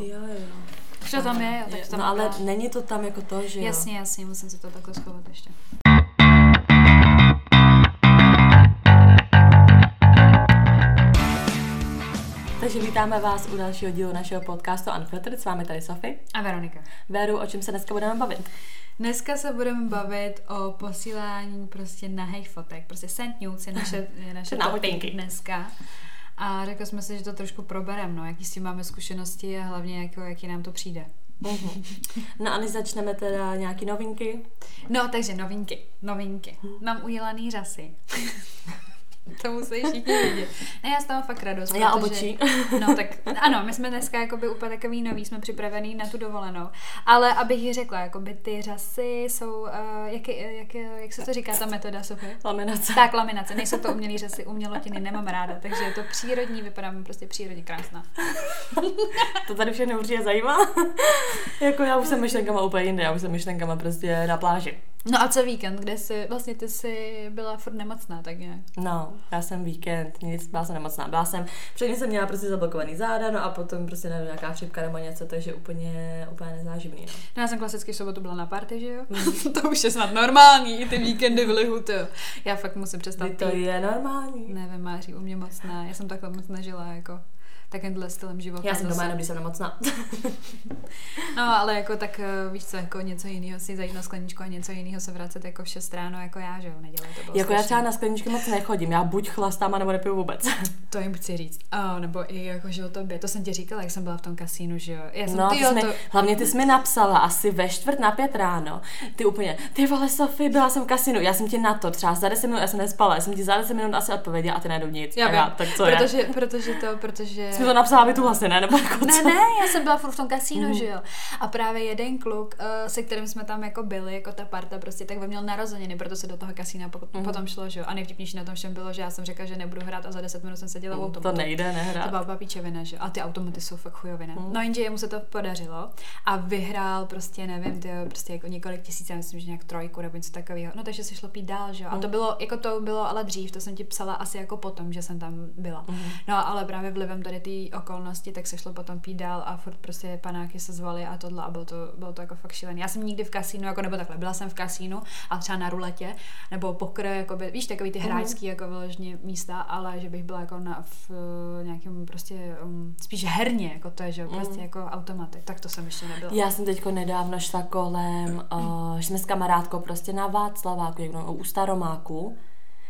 Jo, jo. Už to tam je, jo, tak to tam No ale dá. není to tam jako to, že jo. Jasně, jasně, musím si to takhle schovat ještě. Takže vítáme vás u dalšího dílu našeho podcastu Unfiltered. S vámi tady Sofie. A Veronika. Veru, o čem se dneska budeme bavit? Dneska se budeme bavit o posílání prostě nahých fotek. Prostě send nudes je naše, je naše Na topic dneska. A řekli jsme si, že to trošku probereme, no, jaký s tím máme zkušenosti a hlavně jako, jaký nám to přijde. Mhm. No a než začneme teda nějaký novinky. No, takže novinky, novinky. Mám udělaný řasy. to musí všichni vidět. Ne, já z toho fakt radost. Já protože- obočí. No, tak ano, my jsme dneska jakoby úplně takový nový, jsme připravený na tu dovolenou. Ale abych ji řekla, jakoby ty řasy jsou, uh, jak, jak, jak se to říká ta metoda, Sofie? Laminace. Tak, laminace. Nejsou to umělý řasy, umělotiny nemám ráda, takže je to přírodní, vypadám prostě přírodně krásná. To tady všechno určitě zajímá. jako já už jsem myšlenkama úplně jinde, já už jsem myšlenkama prostě na pláži. No a co víkend, kde jsi, vlastně ty jsi byla furt nemocná, tak nějak. No, já jsem víkend, nic, byla jsem nemocná. Byla jsem, předtím jsem měla prostě zablokovaný záda, no a potom prostě nevím, nějaká chřipka nebo něco, takže úplně, úplně nezáživný, no. No já jsem klasicky v sobotu byla na party, že jo? to už je snad normální, i ty víkendy v lihu, to. Já fakt musím přestat Kdy to pít. je normální. Nevím, Máří, u mě moc ne. Já jsem takhle moc nežila, jako takovýmhle stylem života. Já jsem doma jenom, když jsem nemocná. No, ale jako tak eh, víš co, jako něco jiného si zajít na skleničku a něco jiného se vracet jako v 6 ráno, jako já, že jo, nedělej to bylo jako já strašný. třeba na skleničky moc nechodím, já buď chlastám, nebo nepiju vůbec. To jim chci říct. Oh, nebo i jako, že o tobě. To jsem ti říkala, jak jsem byla v tom kasínu, že jo. Já jsem, No, ty ty jo, jsi mi, to... hlavně ty jsi mi napsala asi ve čtvrt na pět ráno. Ty úplně, ty vole Sofie, byla jsem v kasinu, já jsem ti na to, třeba za 10 minut, já jsem nespala, já jsem ti za 10 minut asi odpověděla a ty najednou nic. Já já, tak co je? protože, protože to, protože... Jsi to napsala, vy tu vlastně ne, nebo jako Ne, ne, já jsem byla furt v tom kasínu, Mhm. že jo. A právě jeden kluk, uh, se kterým jsme tam jako byli, jako ta parta prostě, tak on měl narozeniny, proto se do toho kasína Mhm. potom šlo, že jo. A nejvtipnější na tom všem bylo, že já jsem řekla, že nebudu hrát a za 10 minut jsem seděla v automatu. To nejde, To nehrát. byla papíčevina, že? jo. A ty automaty jsou fakt chujovina. Mhm. No jenže jemu se to podařilo a vyhrál prostě, nevím, ty, prostě jako několik tisíc, já myslím, že nějak trojku nebo něco takového. No takže se šlo pít dál, že jo. A Mhm. to bylo, jako to bylo ale dřív, to jsem ti psala asi jako potom, že jsem tam byla. Mhm. No ale právě vlivem tady té okolnosti, tak se šlo potom pít dál a furt prostě panáky se zvali a tohle a bylo to, bylo to jako fakt šílený. Já jsem nikdy v kasínu, jako nebo takhle, byla jsem v kasínu a třeba na ruletě, nebo pokr, jako by, víš, takový ty Mhm. hráčský jako vyloženě místa, ale že bych byla jako na, v eh, nějakém prostě um, spíš herně, jako to je, že jo, prostě jako automaty, tak to jsem ještě nebyla. Já jsem teďko nedávno šla kolem, uh, že jsme s kamarádkou prostě na Václaváku, no, u Staromáku.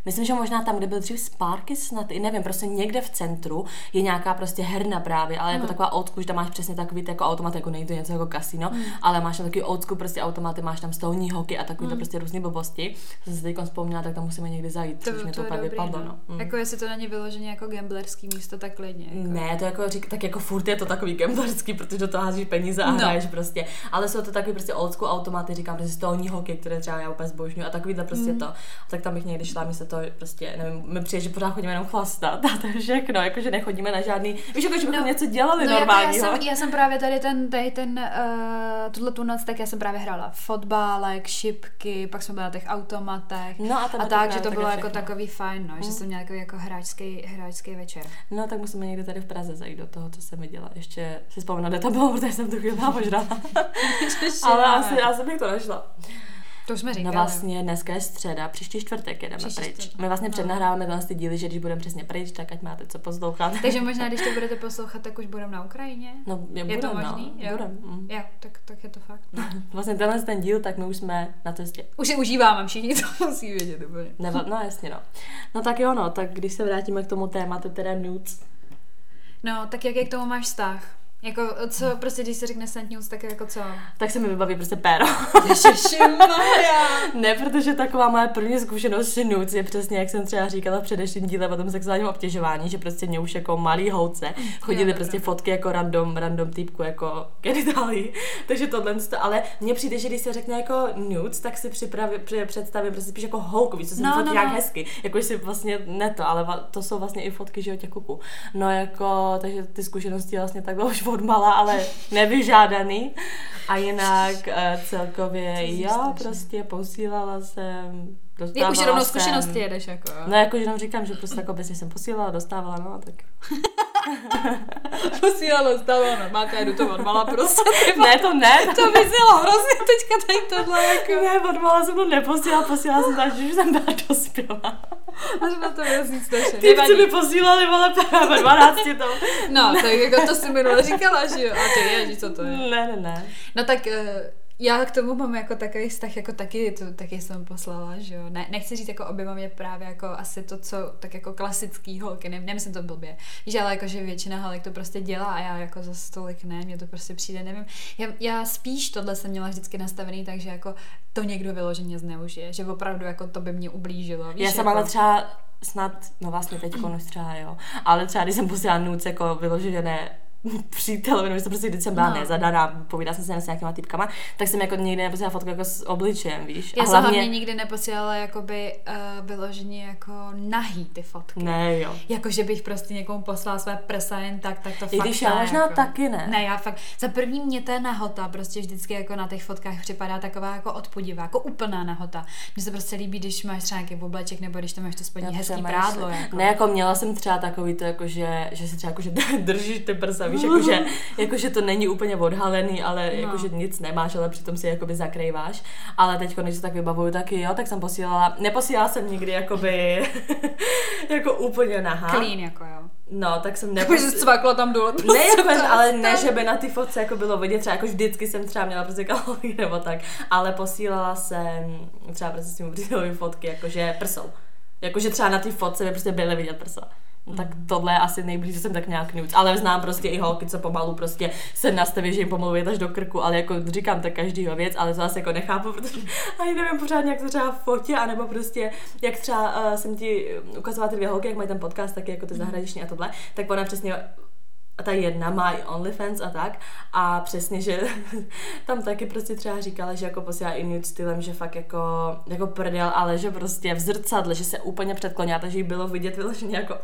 Myslím, že možná tam, kde byl dřív Sparky snad, i nevím, prostě někde v centru je nějaká prostě herna právě, ale jako Hmm. taková school, že tam máš přesně takový jako automat, jako nejde něco jako kasino, Hmm. ale máš tam takový school prostě automaty, máš tam stolní hoky a takový to prostě různé blbosti. Jsem si teď vzpomněla, tak tam musíme někdy zajít, to, což mi to, to dobrý, vypadlo, no. Mm. Jako jestli to není vyloženě jako gamblerský místo, tak klidně. Jako. Ne, to jako řík, tak jako furt je to takový gamblerský, protože do toho házíš peníze a No. hraješ prostě. Ale jsou to takový prostě old school automaty, říkám prostě stolní hokej, které třeba já úplně zbožňuju a takovýhle prostě Mm. to. Tak tam bych někdy šla, mi se to prostě, nevím, mi přijde, že pořád chodíme jenom chlastat a to je všechno, jakože nechodíme na žádný, víš, jako, že bychom No, něco dělali No jako já normálního. jsem, já jsem právě tady ten, tady ten, uh, tuhle tu noc, tak já jsem právě hrála fotbálek, šipky, pak jsme byli na těch automatech. No a, A tak, že to bylo jako všechno. takový fajn, no, že Mm. jsem měla takový jako hráčský, hráčský večer. No tak musíme někde tady v Praze zajít do toho, co jsem viděla. Ještě si vzpomenu, kde to bylo, protože jsem tu chvíli požrala. Ale asi, asi bych to našla. To jsme No říkali. vlastně dneska je středa, příští čtvrtek jedeme Příští pryč. čtvrtek. My vlastně No. přednahráváme tenhle ty díly, že když budeme přesně pryč, tak ať máte co poslouchat. Takže možná, když to budete poslouchat, tak už budeme na Ukrajině. No, je, Je to budem, možný? No, Jo? budem, mm. Jo, tak, tak je to fakt. No. Vlastně tenhle ten díl, tak my už jsme na cestě. Už si užíváme, všichni to musí vědět úplně. Neva, no jasně no. No tak jo no, tak když se vrátíme k tomu tématu, teda nudes. No, tak jaký k tomu máš vztah? Jako, co, prostě když se řekne St. News, tak jako co? Tak se mi vybaví prostě péro. Ne, protože taková moje první zkušenost s nudes je přesně, jak jsem třeba říkala v předešlém díle o tom sexuálním obtěžování, že prostě mě už jako malý holce chodily Jo, prostě dobré. fotky jako random, random týpku jako genitálí. Takže tohle, to, ale mně přijde, že když se řekne jako nudes, tak si připravi, při, představím prostě spíš jako holku, víš, co se No, no, no, nějak no. hezky. Jako si vlastně ne to, ale to jsou vlastně i fotky, že jo, těch kuků. No jako, takže ty zkušenosti vlastně takhle už odmala, ale nevyžádaný. A jinak uh, celkově, jo, prostě posílala jsem, Je dostávala už rovnou jsem. zkušenosti jedeš, jako. jo. No jako jenom říkám, že prostě jako obecně jsem posílala, dostávala, no tak. Posílalo stalo, no, máte, já jdu to odvala prostě. Ne, to ne. To by znělo hrozně teďka tady tohle, jako. Ne, odmala jsem to neposílala, posílala jsem to, až když jsem byla dospělá. Až na to strašně. Ty Nevadí. mi posílali, vole, ve 12 to. No, tak jako to si minule říkala, že jo. A ty ježi, co to je. Ne, ne, ne. No tak eh, já k tomu mám jako takový vztah, jako taky, to, taky jsem poslala, že jo. Ne, nechci říct jako oběma mě právě jako asi to, co tak jako klasický holky, ne, nemyslím to blbě, že ale jako, že většina holek to prostě dělá a já jako za stolik ne, mně to prostě přijde, nevím. Já, já spíš tohle jsem měla vždycky nastavený, takže jako to někdo vyloženě zneužije, že opravdu jako to by mě ublížilo. Víš, Já jsem jako, ale třeba snad, no vlastně teď konus třeba jo, ale třeba když jsem posílala nuc jako vyložené přítel, nebo jsem prostě vždycky jsem byla No. nezadaná, povídala jsem se s nějakýma typkama, tak jsem jako nikdy neposílala fotku jako s obličejem, víš. Já a jsem hlavně nikdy neposílala jakoby uh, vyloženě jako nahý ty fotky. Ne, jo. Jako, že bych prostě někomu poslala své prsa jen tak, tak to I fakt když ne, já možná jako. taky ne. Ne, já fakt, za první mě ta nahota prostě vždycky jako na těch fotkách připadá taková jako odpudivá, jako úplná nahota. Mně se prostě líbí, když máš třeba nějaký obleček, nebo když tam máš to spodní hezký prádlo. Jako. Ne, jako měla jsem třeba takový to, jako že, že si třeba jako, že držíš ty prsa, víš, jako že, jako, že to není úplně odhalený, ale No. jako, že nic nemáš, ale přitom si jakoby zakrýváš. Ale teď, když se tak vybavuju, taky jo, tak jsem posílala, neposílala jsem nikdy jakoby, jako úplně nahá. Clean, jako jo. No, tak jsem Jako, že neposílala. cvaklo tam dolů. Ne, jako, ale ne, že by na ty fotce jako bylo vidět, třeba jako vždycky jsem třeba měla prostě kalhoty nebo tak, ale posílala jsem třeba prostě s tím fotky, jakože prsou. Jakože třeba na ty fotce by prostě byly vidět prsa. No, tak tohle je asi nejblíž, že jsem tak nějak nuc. Ale znám prostě i holky, co pomalu prostě se nastaví, že jim pomalu až do krku, ale jako říkám tak každýho věc, ale zase jako nechápu, protože ani nevím pořádně, jak to třeba fotě, anebo prostě, jak třeba uh, jsem ti ukazovala ty dvě holky, jak mají ten podcast, taky jako ty zahraniční a tohle, tak ona přesně a ta jedna má i OnlyFans a tak. A přesně, že tam taky prostě třeba říkala, že jako posílá i nude stylem, že fakt jako, jako prdel, ale že prostě v zrcadle, že se úplně předklonila, takže jí bylo vidět vyloženě jako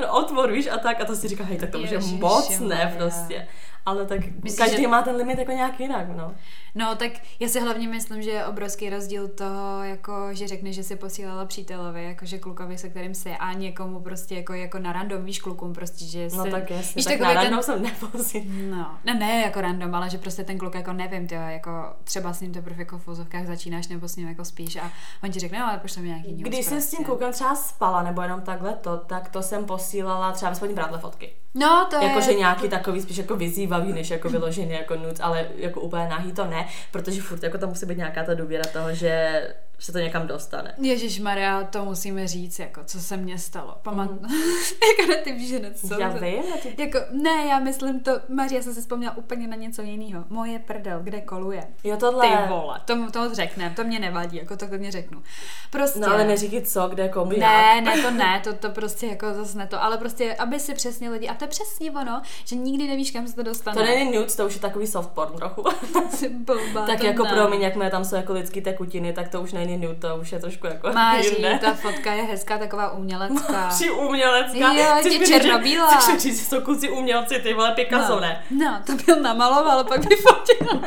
no, otvor, víš, a tak. A to si říká, hej, tak to už je moc ne prostě. Ale tak Myslíš, každý že- má ten limit jako nějak jinak, no. No, tak já si hlavně myslím, že je obrovský rozdíl toho, jako, že řekne, že si posílala přítelovi, jakože klukovi, se kterým si a někomu prostě jako, jako na random, víš, klukům prostě, že No si, tak jasně, víš, tak na ten- ten... jsem neposílala. No, ne, ne jako random, ale že prostě ten kluk jako nevím, ty jako třeba s ním teprve jako v vozovkách začínáš nebo s ním jako spíš a on ti řekne, no ale pošle mi nějaký news Když jsem s tím prostě. klukem třeba spala, nebo jenom takhle to, tak to jsem posílala třeba ve spodní prádle fotky. No, to Jakože je... nějaký takový spíš jako vyzývavý, než jako vyložený jako nuc, ale jako úplně nahý to ne, protože furt jako tam musí být nějaká ta důvěra toho, že se to někam dostane. Ježíš Maria, to musíme říct, jako, co se mně stalo. Pamat... jako na ty víš, že co? Já vím, ty... Jako, ne, já myslím to, Maria, jsem si vzpomněla úplně na něco jiného. Moje prdel, kde koluje. Jo, tohle. Ty vole, to, to řekneme, to mě nevadí, jako to mě řeknu. Prostě. No ale neříkej co, kde, komu, Ne, jak. ne, to ne, to, to prostě jako zase ne to, ale prostě, aby si přesně lidi, a to je přesně ono, že nikdy nevíš, kam se to dostane. To není nuc, to už je takový soft porn trochu. Blbá, tak jako ne. promiň, jakmile tam jsou jako lidský tekutiny, tak to už není nude, to už je trošku jako Máří, jinde. ta fotka je hezká, taková umělecká. Při umělecká. Jo, Chceš je mi černobílá. Chceš mi říct, že jsou kluci umělci, ty vole Picasso, no. ne? No, to byl namaloval, pak vyfotil.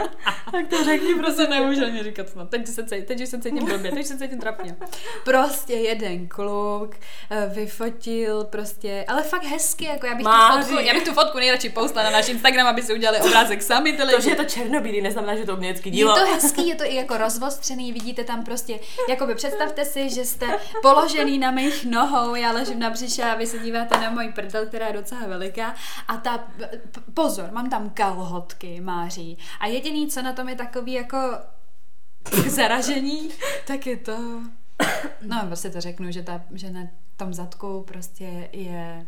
tak to řekni, prostě nemůžu ani říkat snad. Teď se cítím, teď se cítím blbě, teď se cítím trapně. Prostě jeden kluk eh, vyfotil prostě, ale fakt hezky, jako já bych, tu Máří. fotku, já bych tu fotku nejradši postala na náš Instagram, aby si udělali obrázek sami. Ty To, že je to černobílý, neznamená, že to je umělecký Je dílo. to hezký, je to i jako rozvostřený, vidíte tam prostě, jakoby představte si, že jste položený na mých nohou, já ležím na břiše a vy se díváte na můj prdel, která je docela veliká. A ta, pozor, mám tam kalhotky, Máří. A jediný, co na tom je takový jako zaražení, tak je to, no prostě to řeknu, že, ta, že na tom zadku prostě je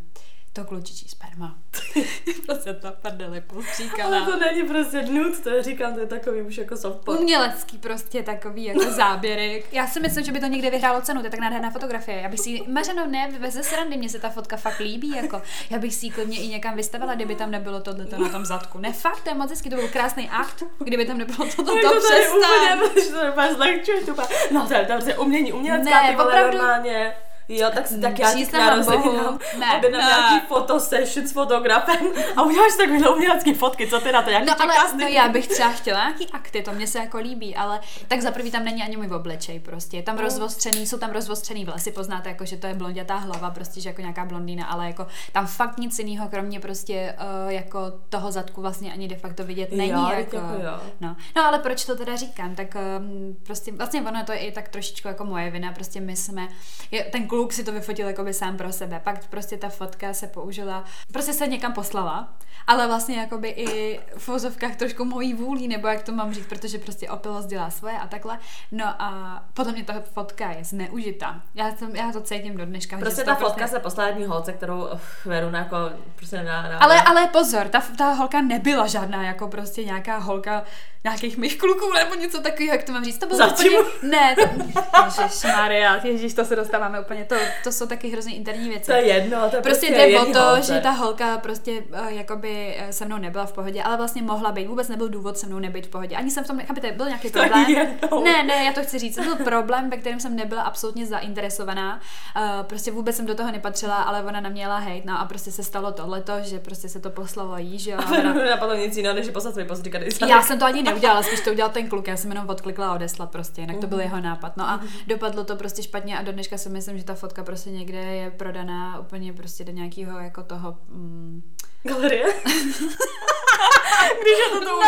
to klučičí sperma. prostě ta prdel je postříkaná. Ale to není prostě nude, to je, říkám, to je takový už jako soft porn. Umělecký prostě takový jako záběry. Já si myslím, že by to někde vyhrálo cenu, to je tak nádherná fotografie. Já bych si Mařeno, ne, ze srandy, mně se ta fotka fakt líbí, jako. Já bych si ji klidně i někam vystavila, kdyby tam nebylo tohleto na tom zadku. Ne, fakt, to je moc hezký, to byl krásný akt, kdyby tam nebylo tohle, Jak to to tady úplně, protože to úplně zlehčuje, to úplně, no to je, to je umění, umělecká, Ne, ty vole, opravdu. normálně. Jo, tak, tak já ti. Ne, objednám ne. nějaký fotosession s fotografem a uděláš takovýhle umělecký fotky, co ty na to, jak No ale no, já bych třeba chtěla nějaký akty, to mě se jako líbí, ale tak za prvý tam není ani můj obličej prostě. Je tam Mm. rozvostřený, jsou tam rozvostřený vlasy, poznáte jako, že to je blondětá hlava, prostě, že jako nějaká blondýna, ale jako tam fakt nic jiného, kromě prostě uh, jako toho zadku vlastně ani de facto vidět není. Jo, jako, jako jo. No. no ale proč to teda říkám, tak um, prostě vlastně ono to je i tak trošičku jako moje vina, prostě my jsme, je, ten kluk si to vyfotil jako by sám pro sebe, pak prostě ta fotka se použila, prostě se někam poslala, ale vlastně jakoby i v vozovkách trošku mojí vůlí, nebo jak to mám říct, protože prostě opilost dělá svoje a takhle. No a potom mě ta fotka je zneužita. Já, jsem, já to cítím do dneška. že Prostě ta to fotka se poslední holce, kterou uf, veru na jako, prostě na, na Ale, ale pozor, ta, ta holka nebyla žádná jako prostě nějaká holka nějakých mých kluků nebo něco takového, jak to mám říct. To bylo Zatím. úplně... Ne, to... Ježiš, Maria, ježiš, to se dostáváme úplně, to, to jsou taky hrozně interní věci. to je jedno, to je Prostě prostě jde o to, holce. že ta holka prostě uh, jakoby eh, se mnou nebyla v pohodě, ale vlastně mohla být. Vůbec nebyl důvod se mnou nebýt v pohodě. Ani jsem v tom, nechápete, byl nějaký To problém. jednou. Ne, ne, já to chci říct. Byl problém, ve kterém jsem nebyla absolutně zainteresovaná. Uh, prostě vůbec jsem do toho nepatřila, ale ona na mě jela hejt. No a prostě se stalo tohleto, že prostě se to poslalo jí, že jo. ona- napadlo nic jiného, než poslat svůj post já jsem to ani neudělala, spíš to udělal ten kluk, já jsem jenom odklikla a odeslat prostě, jinak to byl jeho nápad. No a dopadlo to prostě špatně a do dneška si myslím, že ta fotka prostě někde je prodaná úplně prostě do nějakého jako toho... Mm, Galerie? Když je to to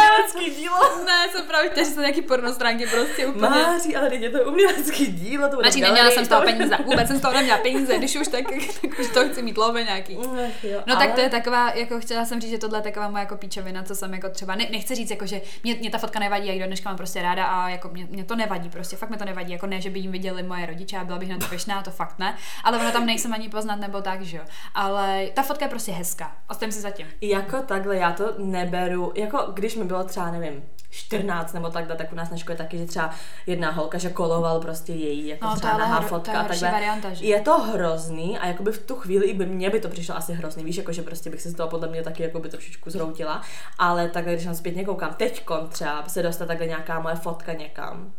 umělecký dílo. ne, jsem právě chtěla, že jsou nějaký porno stránky prostě úplně. Máří, ale teď je to umělecký dílo, to Maří, v neměla jsem z toho to- peníze, vůbec jsem z toho neměla peníze, když už tak, tak už to chci mít love nějaký. Ach, jo, No ale- tak to je taková, jako chtěla jsem říct, že tohle je taková moje jako píčovina, co jsem jako třeba, ne, nechci říct jako, že mě, mě ta fotka nevadí, já ji do dneška mám prostě ráda a jako mě, mě, to nevadí prostě, fakt mi to nevadí, jako ne, že by jim viděli moje rodiče a byla bych na to pyšná, to fakt ne, ale ono tam nejsem ani poznat nebo tak, že jo. Ale ta fotka je prostě hezká, ostém si zatím. Jako takhle, já to neberu, jako když mi bylo třeba, nevím, 14 nebo takhle, tak u nás na škole taky, že třeba jedna holka, že koloval prostě její, jako No, třeba nahá fotka a takhle. varianta, že? Je to hrozný a jakoby v tu chvíli i by mně by to přišlo asi hrozný, víš, jako že prostě bych se z toho podle mě taky jako by trošičku zhroutila, ale takhle, když tam zpětně koukám, teďkon třeba se dostat takhle nějaká moje fotka někam,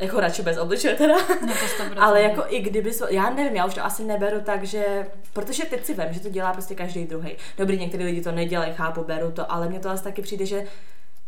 jako radši bez obličeje teda. No to 100%. Ale jako i kdyby, so, já nevím, já už to asi neberu tak, že, protože teď si vím, že to dělá prostě každý druhý. Dobrý, některý lidi to nedělají, chápu, beru to, ale mně to asi taky přijde, že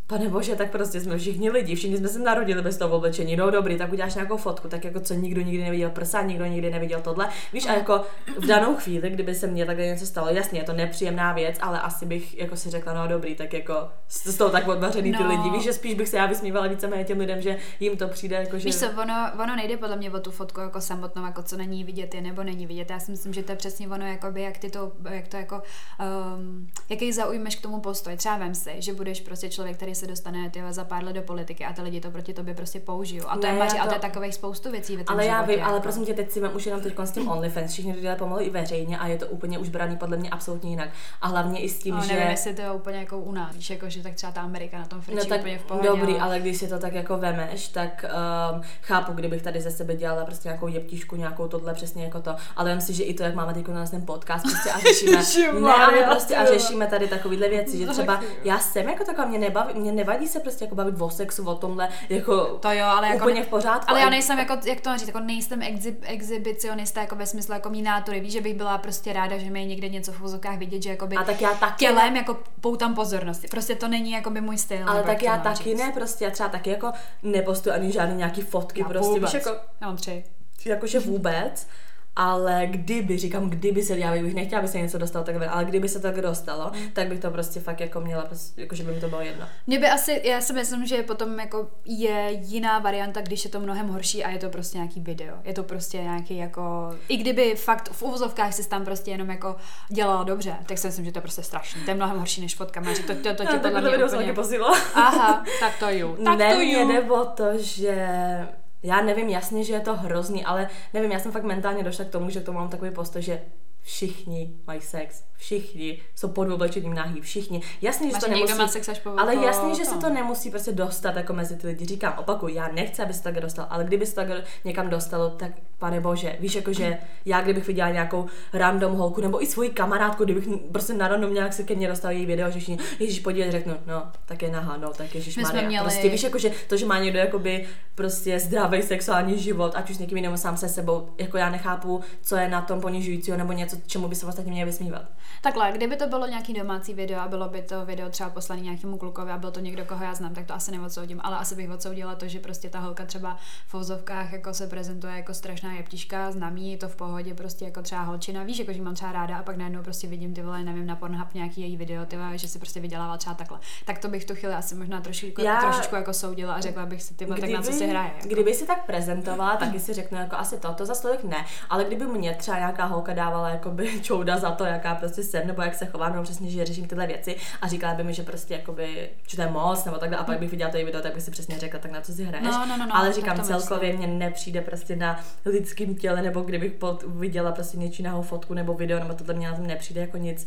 Pane bože, tak prostě jsme všichni lidi, všichni jsme se narodili bez toho oblečení. No dobrý, tak uděláš nějakou fotku, tak jako co nikdo nikdy neviděl prsa, nikdo nikdy neviděl tohle. Víš, a jako v danou chvíli, kdyby se mně takhle něco stalo, jasně, je to nepříjemná věc, ale asi bych jako si řekla, no dobrý, tak jako z toho tak odvařený ty No. lidi. Víš, že spíš bych se já vysmívala víceméně těm lidem, že jim to přijde jako, že... Víš co, ono, ono nejde podle mě o tu fotku jako samotnou, jako co není vidět je nebo není vidět. Já si myslím, že to je přesně ono, jakoby, jak ty to, jak to jako, um, jaký zaujmeš k tomu postoj. Třeba vem si, že budeš prostě člověk, který se dostane tyhle, za pár let do politiky a ty lidi to proti tobě prostě použijou. A to Ne, je maři, já a to to- je takových spoustu věcí ve Ale já životě, vím, ale jako. prosím tě, teď si vem už jenom teď s tím OnlyFans, všichni to dělají pomalu i veřejně a je to úplně už braný podle mě absolutně jinak. A hlavně i s tím, No, že... nevím, jestli to je úplně jako u nás, víš, jako, že tak třeba ta Amerika na tom fričí No tak úplně v pohodě. dobrý, ale když si to tak jako vemeš, tak um, chápu, kdybych tady ze sebe dělala prostě nějakou jeptišku, nějakou tohle přesně jako to, ale vím si, že i to, jak máme teď na ten podcast prostě a řešíme, ne, ale prostě a řešíme tady takovýhle věci, že třeba já jsem jako taková, mě, nebaví, mě nevadí se prostě jako bavit o sexu, o tomhle, jako To jo, ale jako úplně v pořádku. Ale já nejsem jako, jak to říct, jako nejsem exi, exhibicionista jako ve smyslu jako mý nátory. Víš, že bych byla prostě ráda, že mi někde něco v vozokách vidět, že jakoby A tak já taky tělem jako poutám pozornosti. Prostě to není jako by můj styl. Ale tak já taky říct. ne, prostě já třeba taky jako nepostuju ani žádný nějaký fotky, Já prostě vůbec. jako, Já mám tři. jakože vůbec, ale kdyby, říkám, kdyby se, já bych nechtěla, aby se něco dostalo takhle, ale kdyby se to tak dostalo, Mm. tak bych to prostě fakt jako měla, jako že by mi to bylo jedno. Mně by asi, já si myslím, že potom jako je jiná varianta, když je to mnohem horší a je to prostě nějaký video. Je to prostě nějaký jako, i kdyby fakt v uvozovkách si tam prostě jenom jako dělala dobře, tak si myslím, že to je prostě strašný. To je mnohem horší než fotka, Maři. To, to, to, to tě podle mě úplně... posílala. Aha, tak to ju. Tak ne, to mě ju. jde o to, že já nevím, jasně, že je to hrozný, ale nevím, já jsem fakt mentálně došla k tomu, že tomu mám takový postoj, že všichni mají sex, všichni jsou pod oblečením nahý, všichni. Jasně, že Máš to nemusí, má sex až po- ale jasně, že se to nemusí prostě dostat jako mezi ty lidi. Říkám, opakuju, já nechci, aby se to takhle dostal, ale kdyby se to takhle někam dostalo, tak pane bože, víš, jako že já kdybych viděla nějakou random holku nebo i svoji kamarádku, kdybych prostě na random nějak se ke mně dostal její video, že všichni, ježíš, podívej, řeknu, no, tak je nahá, no, tak ježíš Maria. měli- Prostě víš, jako že to, že má někdo jakoby prostě zdravý sexuální život, ať už s někým jiným sám se sebou, jako já nechápu, co je na tom ponižujícího nebo něco, čemu by se ostatně měli vysmívat. Takhle, kdyby to bylo nějaký domácí video a bylo by to video třeba poslaný nějakému klukovi a byl to někdo, koho já znám, tak to asi neodsoudím, ale asi bych odsoudila to, že prostě ta holka třeba v fouzovkách jako se prezentuje jako strašná jeptiška, známý, je to v pohodě, prostě jako třeba holčina, víš, jako že mám třeba ráda a pak najednou prostě vidím ty vole, nevím, na Pornhub nějaký její video, ty vole, že si prostě vydělává třeba takhle. Tak to bych tu chvíli asi možná trošičku, Já- trošičku jako soudila a řekla bych si, ty vole, tak na co si hraje. Jako. kdyby si tak prezentovala, taky si řeknu jako asi to, to za ne, ale kdyby mě třeba nějaká holka dávala jakoby čouda za to, jaká prostě jsem, nebo jak se chovám, nebo přesně, že řeším tyhle věci a říkala by mi, že prostě jakoby, že to je moc, nebo takhle, a pak bych viděla to její video, tak bych si přesně řekla, tak na co si hraješ. No, no, no, no, ale říkám, celkově mě nepřijde prostě na lidském těle, nebo kdybych pod, viděla prostě něčí fotku nebo video, nebo tohle mě na tom nepřijde jako nic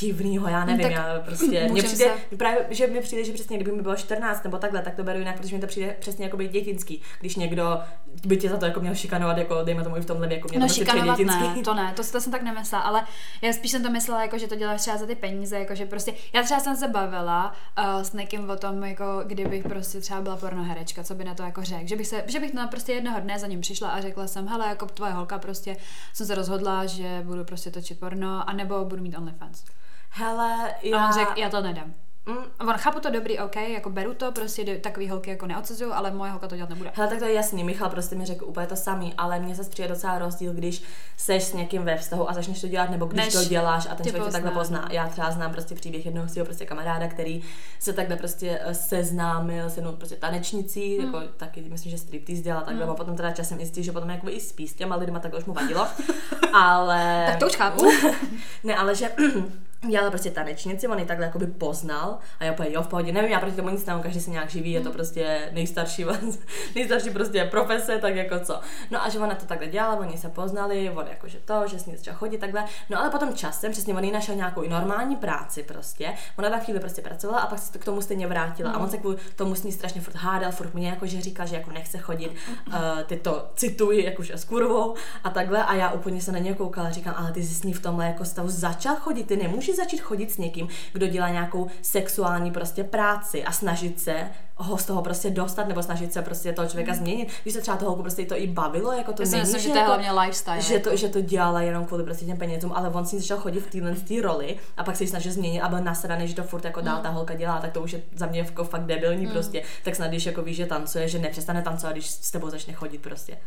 divného, já nevím, tak já prostě, mně přijde, se- právě, že mi přijde, že přesně kdyby mi bylo 14 nebo takhle, tak to beru jinak, protože mi to přijde přesně jako dětinský. Když někdo by tě za to jako měl šikanovat, jako dejme tomu i v tomhle věku, mě No to prostě dětinský. ne, to ne, to, to jsem tak nemyslela, ale já spíš jsem to myslela, jako, že to děláš třeba za ty peníze, jako, že prostě, já třeba jsem se bavila uh, s někým o tom, jako, kdybych prostě třeba byla pornoherečka, co by na to jako řekl, že bych, se, že bych na prostě jednoho dne za ním přišla a řekla jsem, hele, jako tvoje holka prostě jsem se rozhodla, že budu prostě točit porno, anebo budu mít OnlyFans. Hele, Já... A on řekl, já to nedám. Mm, On chápu to dobrý, OK, jako beru to, prostě takový holky jako neodsuzuju, ale moje holka to dělat nebude. Hele, tak to je jasný, Michal prostě mi řekl úplně to samý, ale mně se přijde docela rozdíl, když seš s někým ve vztahu a začneš to dělat, nebo když Než to děláš a ten člověk tě takhle pozná. pozná. Já třeba znám prostě příběh jednoho svého prostě kamaráda, který se takhle prostě eh, seznámil s jednou prostě tanečnicí, Hmm. jako taky myslím, že striptease dělala takhle, a potom teda časem jistý, že potom jako i spí s těma lidma, tak už mu vadilo. ale... Tak to už chápu. ne, ale že dělala prostě tanečnici, on ji takhle jakoby poznal a já úplně jo, v pohodě, nevím, já proti tomu nic nemám, každý se nějak živí, je to prostě nejstarší, nejstarší prostě profese, tak jako co. No a že ona to takhle dělala, oni se poznali, on jakože to, že s ní začal chodit takhle, no ale potom časem, přesně on jí našel nějakou normální práci prostě, ona tam chvíli prostě pracovala a pak se to k tomu stejně vrátila. A on se kvůli tomu s ní strašně furt hádal, furt mě jakože říkal, že jako nechce chodit, uh, ty to cituji, jakože s kurvou a takhle. A já úplně se na něj koukala a říkám, ale ty jsi s ní v tomhle jako stavu začal chodit, ty nemůžeš začít chodit s někým, kdo dělá nějakou sexuální prostě práci a snažit se ho z toho prostě dostat nebo snažit se prostě toho člověka změnit. Když se třeba toho holku prostě to i bavilo, jako to Já není, myslím, že že to je jako- hlavně lifestyle. že jako. to, že to dělala jenom kvůli prostě těm penězům, ale on si začal chodit v téhle té roli a pak se ji snažil změnit a byl nasraný, že to furt jako dál ta holka dělá, tak to už je za mě jako fakt debilní prostě. Tak snad když jako víš, že tancuje, že nepřestane tancovat, když s tebou začne chodit prostě.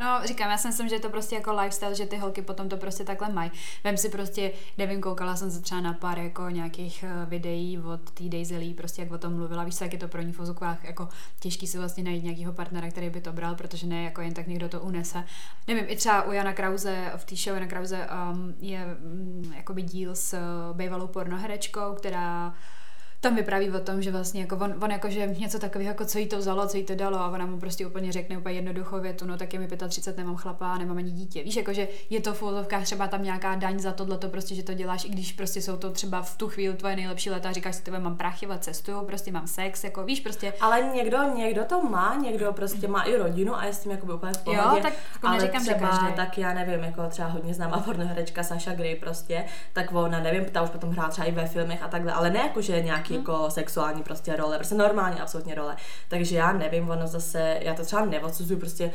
No, říkám, já si myslím, že je to prostě jako lifestyle, že ty holky potom to prostě takhle mají. Vem si prostě, nevím, koukala jsem se třeba na pár jako nějakých eh, videí od té Daisy Lee, prostě jak o tom mluvila, víš, jak je to pro ní v ozukách jako těžký si vlastně najít nějakého partnera, který by to bral, protože ne jako jen tak někdo to unese. Nevím, i třeba u Jana Krause, v té show Jana Krause um, je um, jakoby díl s uh, bývalou pornoherečkou, která tam vypráví o tom, že vlastně jako on, on jako, že něco takového, jako co jí to vzalo, co jí to dalo a ona mu prostě úplně řekne úplně jednoduchou větu, no tak je mi 35, nemám chlapa, nemám ani dítě. Víš, jako, že je to v úvodovkách třeba tam nějaká daň za tohle, to prostě, že to děláš, i když prostě jsou to třeba v tu chvíli tvoje nejlepší leta, říkáš si, tebe mám prachy, cestuju, prostě mám sex, jako víš, prostě Ale někdo, někdo to má, někdo prostě má i rodinu a je s tím jako úplně v pohodě. Jo, tak jako ale neříkám, že třeba, každý. tak já nevím, jako třeba hodně známá pornoherečka Sasha Grey prostě, tak ona, nevím, ta už potom hrála třeba i ve filmech a takhle, ale ne jako, že nějaký Mhm. jako sexuální prostě role, prostě normální absolutně role. Takže já nevím, ono zase, já to třeba neodsuzuju, prostě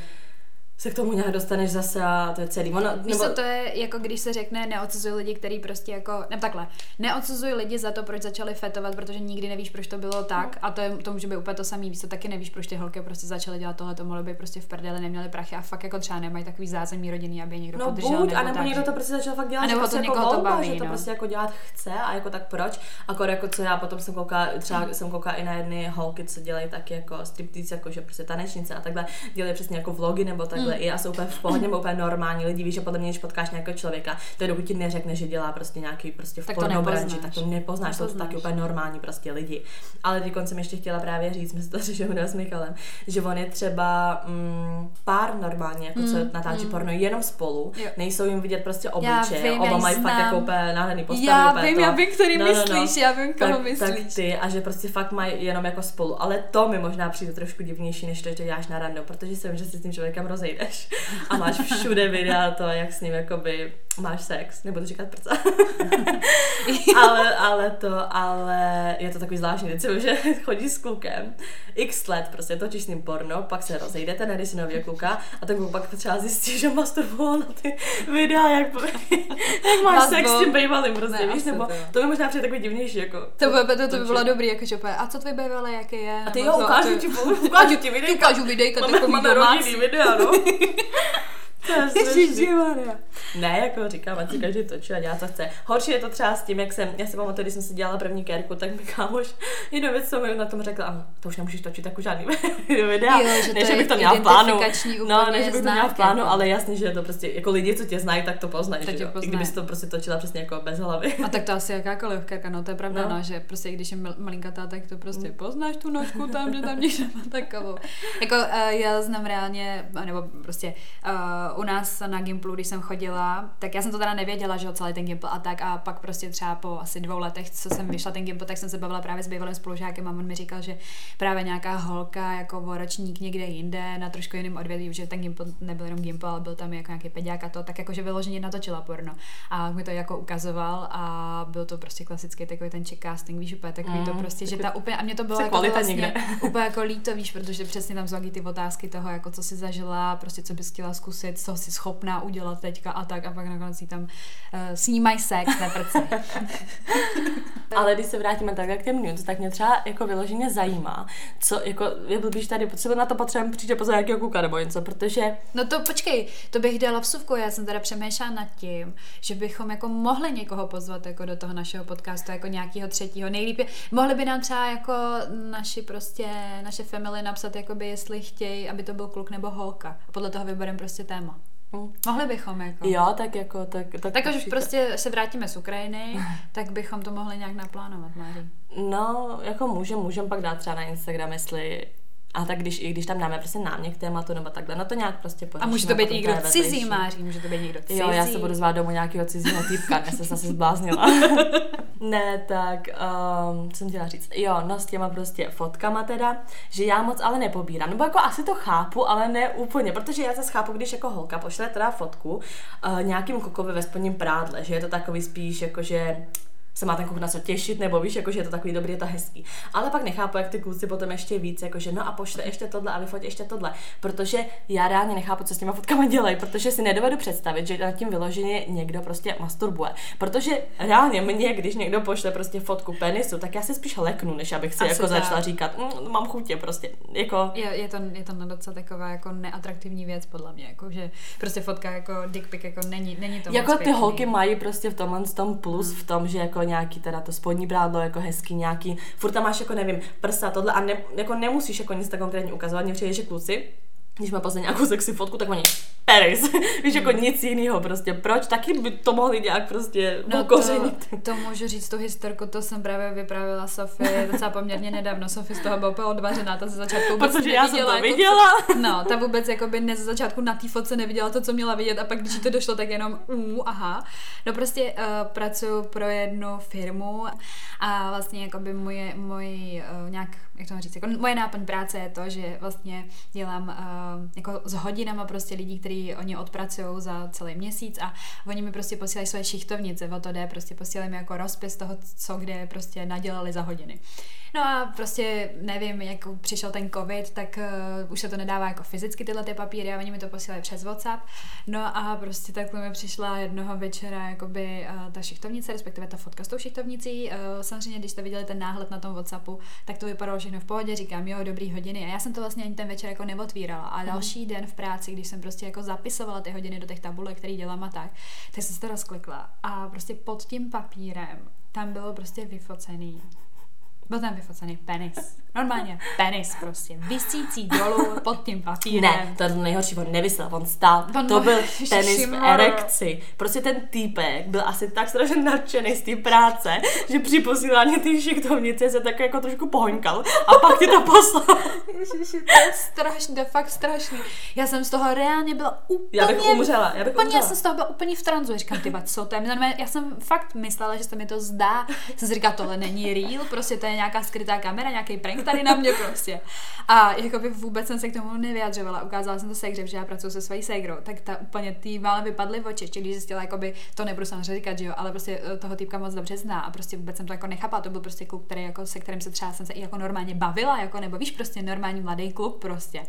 se k tomu nějak dostaneš zase a to je celý. Ono, Víš co, to je jako když se řekne neodsuzuj lidi, který prostě jako, ne takhle, neodsuzuj lidi za to, proč začali fetovat, protože nikdy nevíš, proč to bylo tak a to, je, to může být úplně to samý, víš co, taky nevíš, proč ty holky prostě začaly dělat tohle, to mohlo být prostě v prdeli, neměli prachy a fakt jako třeba nemají takový zázemí rodiny, aby je někdo No podržel. buď, nebo anebo tak, někdo to prostě začal fakt dělat, A nebo že to prostě jako to baví, že to no. prostě jako dělat chce a jako tak proč. Akor jako co já potom jsem koukala, třeba jsem koukala i na jedny holky, co dělají taky jako striptease, jako že prostě tanečnice a takhle, dělají přesně jako vlogy nebo takhle i a jsou úplně v pohodě, úplně normální lidi, víš, že podle mě, když potkáš nějakého člověka, to dokud ti neřekne, že dělá prostě nějaký prostě v Tak porno branži, nepoznáš. tak to nepoznáš, jsou to Nepoznáš. taky úplně normální prostě lidi. Ale teď jsem ještě chtěla právě říct, my to řešili s Michalem, že on je třeba mm, pár normálně, jako co natáčí porno jenom spolu, Jo. nejsou jim vidět prostě obličeje, oba mají fakt jako úplně nádherný postavy. Já vím, to. já vím, který No, no, no. myslíš, já vím, koho tak, myslíš. Tak ty a že prostě fakt mají jenom jako spolu. Ale to mi možná přijde trošku divnější, než to, že děláš na random, protože vím, že si s tím člověkem rozejdeš a máš všude videa to, jak s ním jakoby máš sex, nebudu říkat prca. ale, ale to, ale je to takový zvláštní, vím, že chodí s klukem x let, prostě točíš s ním porno, pak se rozejdete, najde si nového kluka a ten kluk pak třeba zjistí, že masturboval na ty videa, jak, jak máš Vás sex s tím bývalým, prostě, Ne, víš, nebo to to mi možná přijde takový divnější, jako To by, to, to by bylo dobrý, jako že a co tvůj bývalý, jaký je? A ty jo, ukážu ti, ukážu ti videjka. Ukážu videjka, Máme, takový máme domácí. rodinný videa, no. Ne, jako říkám, ať si každý točí a dělá, co chce. Horší je to třeba s tím, jak jsem, já si pamatuju, když jsem si dělala první kérku, tak mi kámoš jednu věc, co mi na tom řekla, a to už nemůžeš točit jako žádný videa. Jo, že ne, že bych to měla v plánu. No, ne, že bych to měla v plánu, ale jasně, že to prostě, jako lidi, co tě znají, tak to poznají, To že jo? I kdybys to prostě točila přesně jako bez hlavy. A tak to asi jakákoliv kerka, no to je pravda, No. no, že prostě když je mal- malinkatá, tak to prostě poznáš tu nožku tam, že tam někde má takovou. Jako uh, já znám reálně, nebo prostě uh, u nás na Gimplu, když jsem chodila, tak já jsem to teda nevěděla, že jo, celý ten Gimpl a tak a pak prostě třeba po asi dvou letech, co jsem vyšla ten Gimpl, tak jsem se bavila právě s bývalým spolužákem a on mi říkal, že právě nějaká holka jako o ročník někde jinde na trošku jiném odvětví, že ten Gimpl nebyl jenom Gimpl, ale byl tam jako nějaký peďák a to, tak jakože vyloženě natočila porno. A mi to jako ukazoval a byl to prostě klasický takový ten check casting, víš, úplně takový to Mm, prostě, že ta úplně, a mě to bylo jako vlastně někde. úplně jako líto, víš, protože přesně tam jsou ty otázky toho, jako co si zažila, prostě co bys chtěla zkusit, co jsi schopná udělat teďka a tak a pak nakonec jí tam uh, snímaj sex, ne prce. Ale když se vrátíme takhle k těm nudes, tak mě třeba jako vyloženě zajímá, co jako je blbý, že tady potřebuji na to potřebujeme přijít pozor nějakého kuka nebo něco, protože No to počkej, to bych dala vsuvku, já jsem teda přemýšlela nad tím, že bychom jako mohli někoho pozvat jako do toho našeho podcastu, jako nějakého třetího. Nejlíp je, mohli by nám třeba jako naši prostě, naše family napsat, jakoby jestli chtějí, aby to byl kluk nebo holka. A podle toho vybereme prostě téma. Hm, Mohli bychom jako. jo, tak jako tak, tak, Tak až prostě se vrátíme z Ukrajiny, tak bychom to mohli nějak naplánovat, Máří. No, jako můžem, můžem pak dát třeba na Instagram, jestli a tak když, i když tam dáme prostě námět k tématu nebo takhle, no to nějak prostě A pořešíme. může to být někdo cizí. Máří, může to být někdo cizí. Jo, já se budu zvát domů nějakého cizího týpka, já jsem se asi zbláznila. ne, tak, um, co jsem chtěla říct. Jo, no s těma prostě fotkama teda, že já moc ale nepobírám. Nebo jako asi to chápu, ale ne úplně, protože já zase chápu, když jako holka pošle teda fotku uh, nějakým kukovi ve spodním prádle, že je to takový spíš jako, že se má ten kluk na co těšit, nebo víš, jako, že je to takový dobrý, je to hezký. Ale pak nechápu, jak ty kluci potom ještě víc, jakože no a pošle ještě tohle a vyfoť ještě tohle. Protože já reálně nechápu, co s těma fotkama dělají, protože si nedovedu představit, že nad tím vyloženě někdo prostě masturbuje. Protože reálně mě, když někdo pošle prostě fotku penisu, tak já se spíš leknu, než abych si Asi jako tak. začala říkat, mm, mám chutě prostě, jako Je, je, to, je to na docela taková jako neatraktivní věc podle mě, jako že prostě fotka jako dick pic jako není, není to jako ty pěkný. holky mají prostě v tomhle tom plus v tom, že jako nějaký teda to spodní brádlo jako hezký, nějaký, furt tam máš jako nevím, prsa, tohle a ne, jako nemusíš jako nic tak konkrétně ukazovat, mně přijde, že kluci, když má poslední nějakou sexy fotku, tak oni peris, víš, jako Hmm. nic jiného prostě, proč, taky by to mohli nějak prostě No ukořenit. to, to můžu říct tu historku, to jsem právě vyprávěla Sofie docela poměrně nedávno. Sofie z toho byla úplně odvařená, ta ze začátku vůbec Protože já jsem to jako viděla. Co, no, ta vůbec jako by ne ze začátku na té fotce neviděla to, co měla vidět a pak, když to došlo, tak jenom uh, aha. No prostě uh, pracuji pro jednu firmu a vlastně jako by moje, moje uh, nějak, jak to mám říct, jako moje náplň práce je to, že vlastně dělám uh, jako s hodinama prostě lidí, kteří oni odpracují za celý měsíc a oni mi prostě posílají své šichtovnice, o to jde, prostě posílají mi jako rozpis toho, co kde prostě nadělali za hodiny. No a prostě nevím, jak přišel ten covid, tak uh, už se to nedává jako fyzicky tyhle ty papíry a oni mi to posílají přes WhatsApp. No a prostě takhle mi přišla jednoho večera jakoby uh, ta šichtovnice, respektive ta fotka s tou šichtovnicí. Uh, samozřejmě, když jste viděli ten náhled na tom WhatsAppu, tak to vypadalo všechno v pohodě, říkám, jo, dobrý hodiny. A já jsem to vlastně ani ten večer jako neotvírala. A další den v práci, když jsem prostě jako zapisovala ty hodiny do těch tabulek, které dělám a tak, tak jsem se to rozklikla. A prostě pod tím papírem tam bylo prostě vyfocený Byl tam vyfocený penis. Normálně penis prostě. Vysící dolů pod tím papírem. Ne, to je to nejhorší, on nevyslal, on stál. On- to byl tenis v erekci. Prostě ten týpek byl asi tak strašně nadšený z té práce, že při posílání té šiktovnice se tak jako trošku pohoňkal a pak ti to poslal. Ježiši, to je strašný, to je fakt strašný. Já jsem z toho reálně byla úplně... Já bych umřela, já bych úplně, umřela. já jsem z toho byla úplně v tranzu. Říkám, ty co to je? Já jsem fakt myslela, že se mi to zdá. Jsem si říkala, tohle není real, prostě to je nějaká skrytá kamera, nějaký prank tady na mě prostě. A jakoby vůbec jsem se k tomu nevyjadřovala. Ukázala jsem to segře, že já pracuji se svojí ségrou, tak ta úplně tý málem vypadly oči, ještě když zjistila, jakoby, to nebudu samozřejmě říkat, že jo, ale prostě eh, toho týpka moc dobře zná a prostě vůbec jsem to jako nechápala. To byl prostě kluk, který jako, se kterým se třeba jsem se i jako normálně bavila, jako, nebo víš, prostě normální mladý kluk prostě.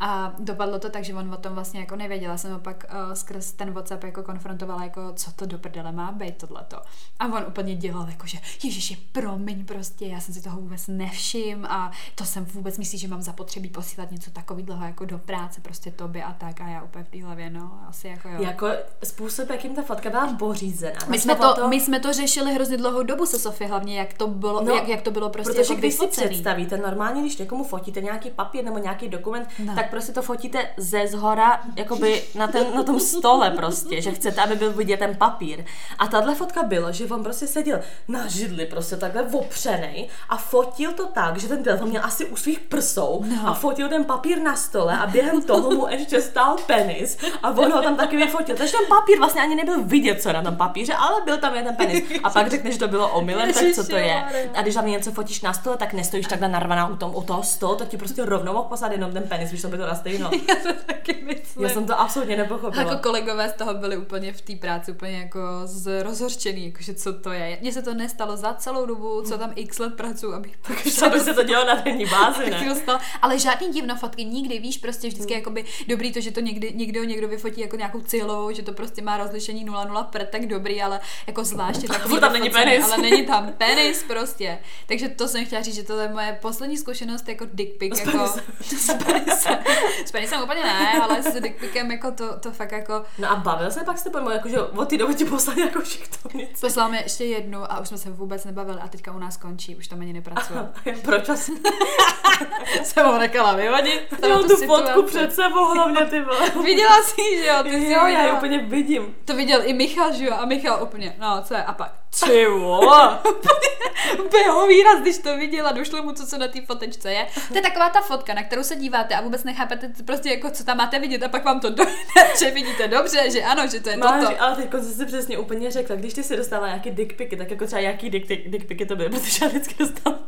A dopadlo to tak, že on o tom vlastně jako nevěděla. Jsem ho pak uh, skrz ten WhatsApp jako konfrontovala, jako co to do prdele má být tohleto. A on úplně dělal jako, že ježiši, promiň prostě, já jsem si toho vůbec nevšim a to jsem vůbec myslí, že mám zapotřebí posílat něco takového jako do práce prostě tobě a tak a já úplně v té hlavě, no, asi jako jo. Jako způsob, jakým ta fotka byla pořízená. My jsme, to, my jsme to řešili hrozně dlouhou dobu se Sofie, hlavně jak to bylo, no, jak, jak to bylo prostě Protože jako když si představíte, normálně, když někomu fotíte nějaký papír nebo nějaký dokument, No. tak prostě to fotíte ze zhora, jakoby na, ten, na tom stole prostě, že chcete, aby byl vidět ten papír. A tahle fotka bylo, že on prostě seděl na židli, prostě takhle opřenej a fotil to tak, že ten telefon měl asi u svých prsou No. a fotil ten papír na stole a během toho mu ještě stál penis a on ho tam taky vyfotil. Takže ten papír vlastně ani nebyl vidět, co na tom papíře, ale byl tam jeden penis. A pak řekneš, že to bylo omylem, tak co to je? A když tam něco fotíš na stole, tak nestojíš takhle narvaná u, tom, u toho stolu, to ti prostě rovnou mohl poslat jenom ten penis, víš, to by to na stejno. Já to taky myslím. Já jsem to absolutně nepochopila. Jako kolegové z toho byli úplně v té práci úplně jako z rozhorčený, jakože co to je. Mně se to nestalo za celou dobu, co tam x let pracuji, abych pak Co by se to dělo na denní bázi, ne? dostala. Ale žádný divno fotky nikdy, víš, prostě vždycky jakoby dobrý to, že to někdy, někdo někdo vyfotí jako nějakou cihlovou, že to prostě má rozlišení 0,0 prd, tak dobrý, ale jako zvláště takový Furt tam není penis. Ale není tam penis prostě. Takže to jsem chtěla říct, že to je moje poslední zkušenost jako dick pic, jako s penisem. S penisem úplně ne, ale s dick picem jako to, to fakt jako No a bavil se pak s tebou, jako že od té doby ti poslali jako šiktovnici. Poslal mi ještě jednu a už jsme se vůbec nebavili a teďka u nás končí, už tam ani nepracuje. Proč asi? jsem ho nechala vyhodit. Měl tu fotku před sebou, hlavně ty vole. Viděla jsi, že jo? Ty jsi Jo, já ji úplně vidím. To viděl i Michal, že jo? A Michal úplně, no co je? A pak, ty vole. Jeho výraz, když to viděl a došlo mu, co se na té fotečce je. To je taková ta fotka, na kterou se díváte a vůbec nechápete prostě jako, co tam máte vidět a pak vám to dojde, že vidíte dobře, že ano, že to je Máš, toto. ale teď jsi si přesně úplně řekla, když ty si dostala nějaký dick picky, tak jako třeba jaký dick, dick, dick picky to byly, protože já vždycky dostala,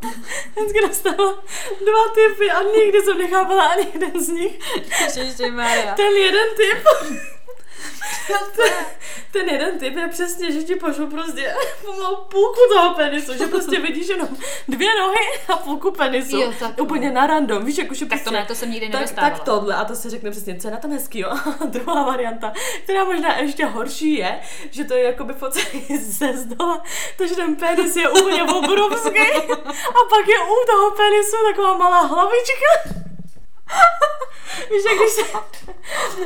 vždycky dostala dva typy a nikdy jsem nechápala ani jeden z nich. Ježišimarja. Ten jeden typ, ten jeden typ je přesně, že ti pošlu prostě pomalu půlku toho penisu, že prostě vidíš jenom dvě nohy a půlku penisu. Jo, tak no. úplně na random, víš, jakože Tak to prostě, ne, to jsem nikdy tak, nedostávala. tak tohle a to se řekne přesně, co je na tom hezký, jo. A druhá varianta, která možná ještě horší je, že to je jakoby focený ze zdola, takže ten penis je úplně obrovský a pak je u toho penisu taková malá hlavička. Víš, jak když se,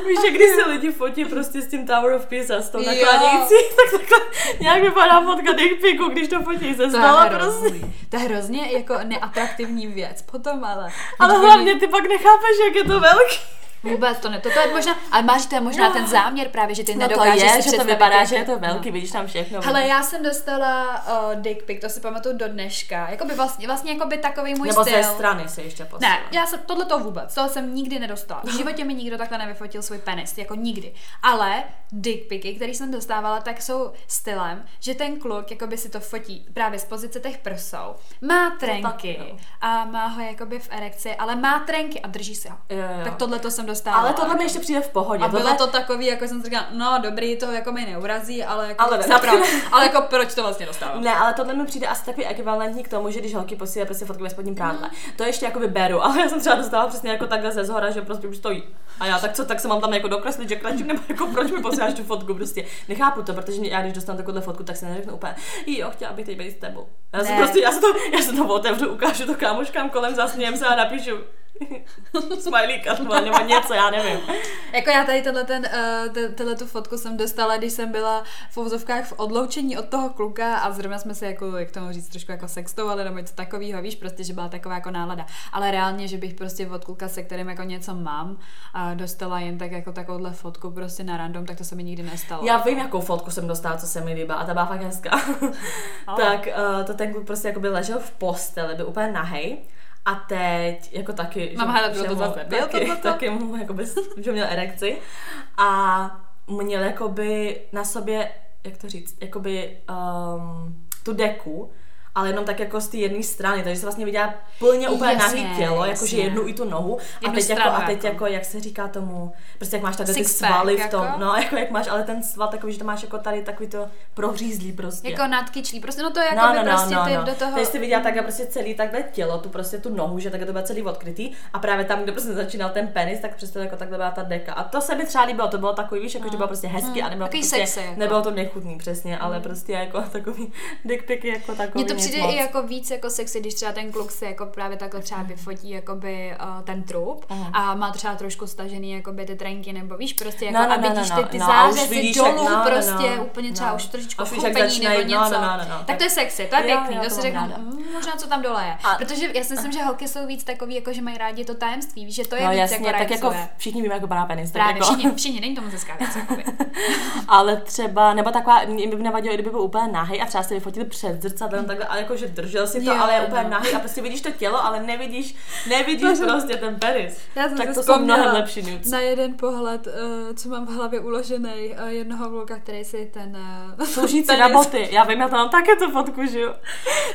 víš, jak když se lidi fotí prostě s tím Tower of Pisa, s tou naklánějící, tak takhle nějak vypadá fotka dick picu, když to fotí ze je prostě. To je hrozně jako neatraktivní věc. Potom ale. Ale hlavně ty pak nechápeš, jak je to velký. Vůbec to ne. To, to je možná, ale máš to je možná Jo. ten záměr právě, že ty No to nedokážeš je, si že to vypadá, že je to velký, vidíš tam všechno. Hele, já jsem dostala uh, dick pic, to si pamatuju do dneška. Jakoby vlastně, vlastně jakoby takový můj Nebo styl. ze strany se ještě posílá. Ne, já jsem tohle to vůbec, toho jsem nikdy nedostala. V životě mi nikdo takhle nevyfotil svůj penis, jako nikdy. Ale dick picy, který jsem dostávala, tak jsou stylem, že ten kluk jakoby si to fotí právě z pozice těch prsou. Má trenky taky, no. a má ho jakoby v erekci, ale má trenky a drží si ho. Jo, jo. Tak tohle to jsem dostávala. Ale tohle mi ještě přijde v pohodě. a bylo tohle... to takový, jako jsem si říkala, no dobrý, to jako mi neurazí, ale jako, Ale napravdu, ale jako proč to vlastně dostávám? Ne, ale tohle mi přijde asi takový ekvivalentní k tomu, že když holky posílají prostě fotky ve spodním prádle. To ještě jakoby beru, ale já jsem třeba dostala přesně jako takhle ze zhora, že prostě už stojí. A já tak co, tak se mám tam jako dokreslit, že kračím, nebo jako proč mi posíláš tu fotku, prostě nechápu to, protože já když dostanu takovou fotku, tak se neřeknu úplně, jo, chtěla bych teď být s tebou. Já se prostě, já se to, já se to otevřu, ukážu to kámoškám kolem, zasmějem se a napíšu, smajlíka nebo něco, já nevím. Jako já tady tenhle, ten, uh, tenhle tu fotku jsem dostala, když jsem byla v úzovkách v odloučení od toho kluka a zrovna jsme se jako, jak tomu říct, trošku jako sextovali nebo něco takového, víš, prostě, že byla taková jako nálada. Ale reálně, že bych prostě od kluka, se kterým jako něco mám, a dostala jen tak jako takovouhle fotku prostě na random, tak to se mi nikdy nestalo. Já vím, jakou fotku jsem dostala, co se mi líbá a ta byla fakt hezká. tak uh, to ten kluk prostě jako by ležel v posteli, byl úplně nahej a teď, jako taky, Mám hádat, že to zase byl taky, taky mu, jakoby, že měl erekci. A měl jakoby na sobě, jak to říct, jakoby um, tu deku, ale jenom tak jako z té jedné strany, takže se vlastně viděla plně úplně jasně, nahý tělo, jakože jednu i tu nohu jednu a teď, jako, a teď jako. jako, jak se říká tomu, prostě jak máš takhle ty svaly v tom, jako? no jako jak máš, ale ten sval takový, že to máš jako tady takový to prohřízlý prostě. Jako nadkyčlý, prostě no to je jako no, no, no, prostě no, ty no. do toho. Teď jsi viděla takhle prostě celý takhle tělo, tu prostě tu nohu, že takhle to bylo celý odkrytý a právě tam, kde prostě začínal ten penis, tak přesto jako takhle byla ta deka. A to se mi třeba líbilo, to bylo takový, víš, jako, že to bylo prostě hezký mm, a nebylo, prostě, sexy, jako. nebylo to nechutný přesně, ale mm. prostě jako takový dick jako takový. Přijde i jako víc jako sexy, když třeba ten kluk si jako právě takhle třeba vyfotí jakoby uh, ten trup uh-huh. a má třeba trošku stažený jakoby ty trenky, nebo víš, prostě jako no, no, a no, vidíš no, no, ty, ty no, zářezy dolů no, prostě no, úplně třeba no. už trošičku chupení nebo něco. No, no, no, no, tak to je sexy, to je pěkný, to si řeknu, mm, možná co tam dole je. A, Protože já si myslím, že holky jsou víc takový, jako že mají rádi to tajemství, víš, že to je no, víc jasně, jako tak jako všichni víme, jako pana penis. Právě, jako... všichni, všichni, není to moc hezká věc, Ale třeba, nebo taková, mě by nevadilo, kdyby byl úplně nahý a třeba si vyfotil před zrcadlem takhle, ale jakože držel si to, ale je úplně nahý a prostě vidíš to tělo, ale nevidíš, nevidíš prostě ten penis. Já jsem tak to jsou mnohem lepší nudes. Na jeden pohled, uh, co mám v hlavě uložený, uh, jednoho vloga, který si ten... Uh, Služící na boty. Já vím, já to mám také tu fotku, že jo.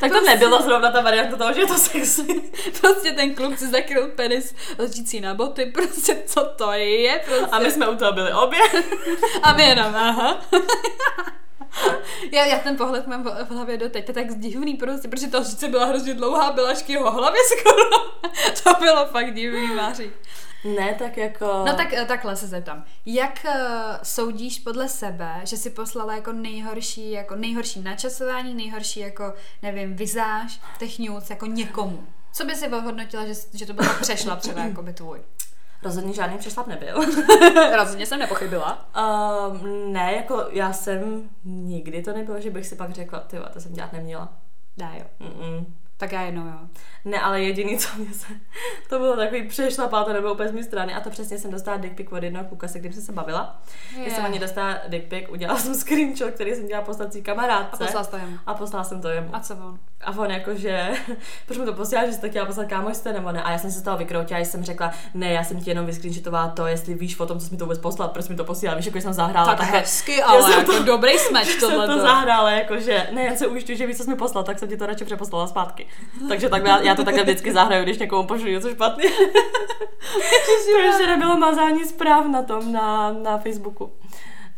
Tak to, to nebylo zrovna ta varianta toho, že je to sexy. prostě ten kluk si zakryl penis služící na boty, prostě co to je. Prostě. A my jsme u toho byli obě. a my jenom, aha já, já ten pohled mám v, hlavě doteď, to je tak divný prostě, protože ta sice byla hrozně dlouhá, byla až k jeho hlavě skoro. to bylo fakt divný, Máří. Ne, tak jako... No tak eh, takhle se zeptám. Jak uh, soudíš podle sebe, že si poslala jako nejhorší, jako nejhorší načasování, nejhorší jako, nevím, vizáž, technic, jako někomu? Co by si ohodnotila, že, že to bylo přešla třeba jako by tvůj? Rozhodně žádný přešlap nebyl. Rozhodně jsem nepochybila. Um, ne, jako já jsem nikdy to nebylo, že bych si pak řekla, ty to jsem dělat neměla. Dá jo. Mm-mm. Tak já jednou, jo. Ne, ale jediný, co mě se, to bylo takový přešlapá, to nebylo úplně z mé strany a to přesně jsem dostala dick od jednoho kluka, se kterým jsem se bavila. Yeah. Když jsem ani dostala dick pic, udělala jsem screenshot, který jsem dělala poslat kamarádce. A poslala to jemu. A poslala jsem to jemu. A co on? A on jakože, proč mi to posílá, že jsi to chtěla poslat kámošce nebo ne? A já jsem se z toho vykroutila, a jsem řekla, ne, já jsem ti jenom vyscreenshitovala to, jestli víš o tom, co jsi mi to vůbec poslal, proč mi to posílá, víš, jako jsem zahrála. Tak hezky, ale jako to, dobrý smeč tohle. Jsem to zahrála, jakože, ne, já se ujišťuji, že víš, co jsi mi poslal, tak jsem ti to radši přeposlala zpátky. Takže tak já, to takhle vždycky zahraju, když někomu pošlu něco špatně. to ještě nebylo mazání zpráv na tom, na, na Facebooku.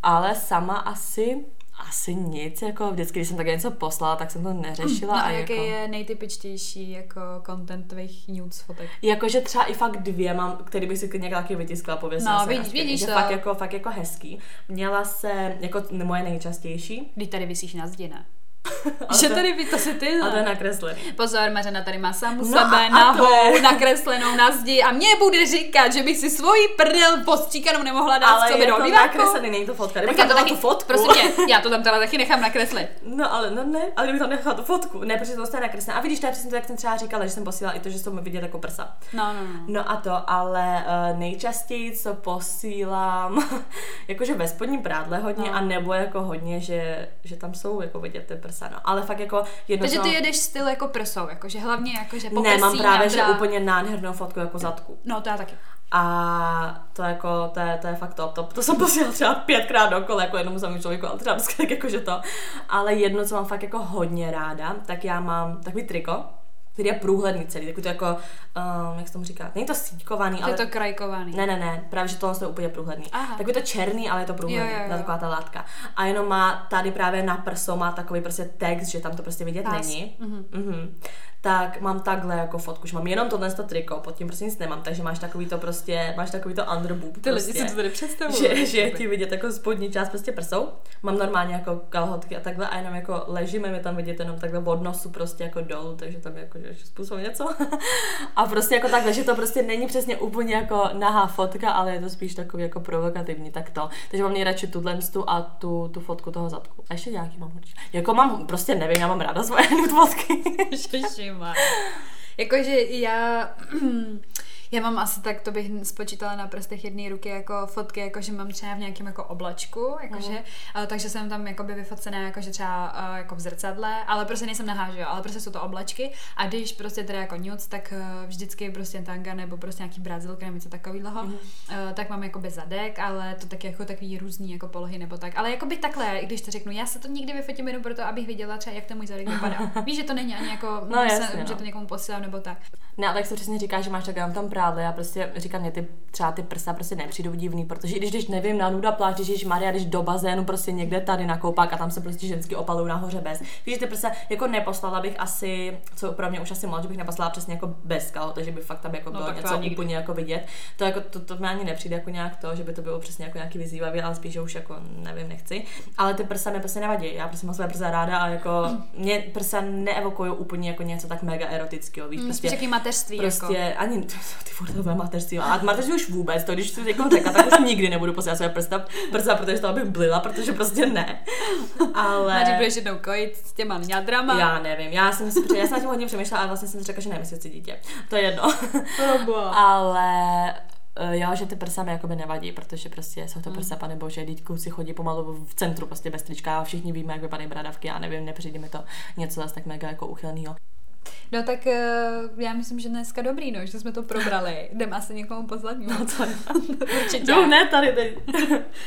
Ale sama asi asi nic, jako vždycky, když jsem tak něco poslala, tak jsem to neřešila. No a, a jaký jako... je nejtypičtější jako content tvých nudes fotek? Jakože třeba i fakt dvě mám, který bych si klidně taky vytiskla, pověsila No, vidíš, vidíš to. Fakt jako, fakt jako hezký. Měla se, jako moje nejčastější. Když tady vysíš na zdi, ne? že tady by to si ty. A to je nakreslený. Pozor, Mařena tady má samu no sebe nahou, je... nakreslenou na zdi a mě bude říkat, že by si svoji prdel postříkanou nemohla dát ale co by do Ale nakreslený, není to fotka. Kdyby tam to taky, tu fotku. Prosím mě, já to tam teda taky nechám nakreslit. No ale no ne, ale kdyby tam nechala tu fotku. Ne, protože to dostane nakreslené. A vidíš, to je přesně to, jak jsem třeba říkala, že jsem posílala i to, že jsem vidět jako prsa. No, no, no. No a to, ale uh, nejčastěji, co posílám, jakože ve spodním prádle hodně, no. a nebo jako hodně, že, že tam jsou jako vidět ty prsa. No. Ale fakt jako jedno. Takže ty jedeš styl jako prsou, jakože hlavně jakože poprsí. Ne, mám právě, že úplně nádhernou fotku jako zadku. No, to já taky. A to jako, to je, to je fakt top, top. To jsem posílala třeba pětkrát dokola, jako jednomu samému člověku, ale třeba tak jakože to. Ale jedno, co mám fakt jako hodně ráda, tak já mám takový triko, který je průhledný celý, takový to jako, um, jak se tomu říká, není to síťkovaný, ale... Je to krajkovaný. Ne, ne, ne, právě, že tohle je úplně průhledný. Aha. Takový to černý, ale je to průhledný, jo, jo, jo. taková ta látka. A jenom má tady právě na prso má takový prostě text, že tam to prostě vidět Pás. není. Mm-hmm. Mm-hmm tak mám takhle jako fotku, že mám jenom tohle to triko, pod tím prostě nic nemám, takže máš takový to prostě, máš takový to underboob. Ty prostě, lidi si to tady představují. že, že je ti vidět jako spodní část prostě prsou. Mám normálně jako kalhotky a takhle a jenom jako ležíme, mi tam vidět jenom takhle od nosu prostě jako dolů, takže tam jako že způsob něco. a prostě jako takhle, že to prostě není přesně úplně jako nahá fotka, ale je to spíš takový jako provokativní, tak to. Takže mám nejradši tuhle a tu, tu fotku toho zadku. A ještě nějaký mám určitě. Jako mám, prostě nevím, já mám ráda svoje fotky. Jakože já Já mám asi tak, to bych spočítala na prstech jedné ruky jako fotky, jakože mám třeba v nějakém jako oblačku, jakože, uh-huh. uh, takže jsem tam jakoby vyfocená jakože třeba uh, jako v zrcadle, ale prostě nejsem nahá, že jo, ale prostě jsou to oblačky a když prostě teda jako nuc, tak uh, vždycky prostě tanga nebo prostě nějaký brazilka nebo něco takového, uh, tak mám jako bez zadek, ale to tak jako takový různý jako polohy nebo tak, ale jako by takhle, když to řeknu, já se to nikdy vyfotím jenom proto, abych viděla třeba, jak ten můj zadek vypadá. Víš, že to není ani jako, no, jasně, se, no. že to někomu posílám nebo tak. Ne, ale jak se přesně říká, že máš tak tam prádle, já prostě říkám, mě ty, třeba ty prsa prostě nepřijdou divný, protože i když, když nevím, na nuda pláž, když Maria, když do bazénu prostě někde tady na koupák a tam se prostě ženský opalují nahoře bez. Víš, ty prsa jako neposlala bych asi, co pro mě už asi moc, že bych neposlala přesně jako bez kal, takže by fakt tam jako no, bylo no, něco úplně jako vidět. To jako to, to, mě ani nepřijde jako nějak to, že by to bylo přesně jako nějaký vyzývavý, ale spíš, že už jako nevím, nechci. Ale ty prsa mi prostě nevadí. Já prostě mám své prsa ráda a jako mě prsa neevokují úplně jako něco tak mega erotického. Víš, mm, prostě, mateřství. Prostě jako. ani ty furt mateřství. A mateřství už vůbec, to když si jako řekla, tak už nikdy nebudu posílat své prsta, prsta, protože to abych blila, protože prostě ne. Ale... Máš budeš jednou kojit s těma ňadrama. Já nevím, já jsem si, já jsem na tím hodně přemýšlela, ale vlastně jsem si řekla, že nevím, jestli dítě. To je jedno. ale eh, jo, že ty prsa mi jakoby nevadí, protože prostě jsou to mm. prsa, pane bože, teď si chodí pomalu v centru prostě bez trička a všichni víme, jak vypadají bradavky, já nevím, nepřijde mi to něco zase tak mega jako uchylného. No tak uh, já myslím, že dneska dobrý, no, že jsme to probrali. Jdeme asi někomu pozvat. No co? Určitě. No ne tady teď.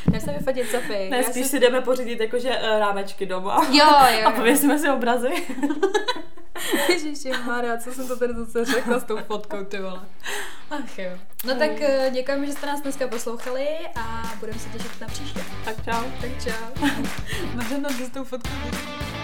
Jdeme se vyfotit Sofie. Ne, spíš si... si jdeme pořídit jakože uh, rámečky doma. Jo, jo. A pověsíme si obrazy. Ježiši Maria, co jsem to tady zase řekla s tou fotkou, ty vole. Ach jo. No tak uh, děkujeme, že jste nás dneska poslouchali a budeme se těšit na příště. Tak čau. Tak čau. Mařena, s tou fotkou.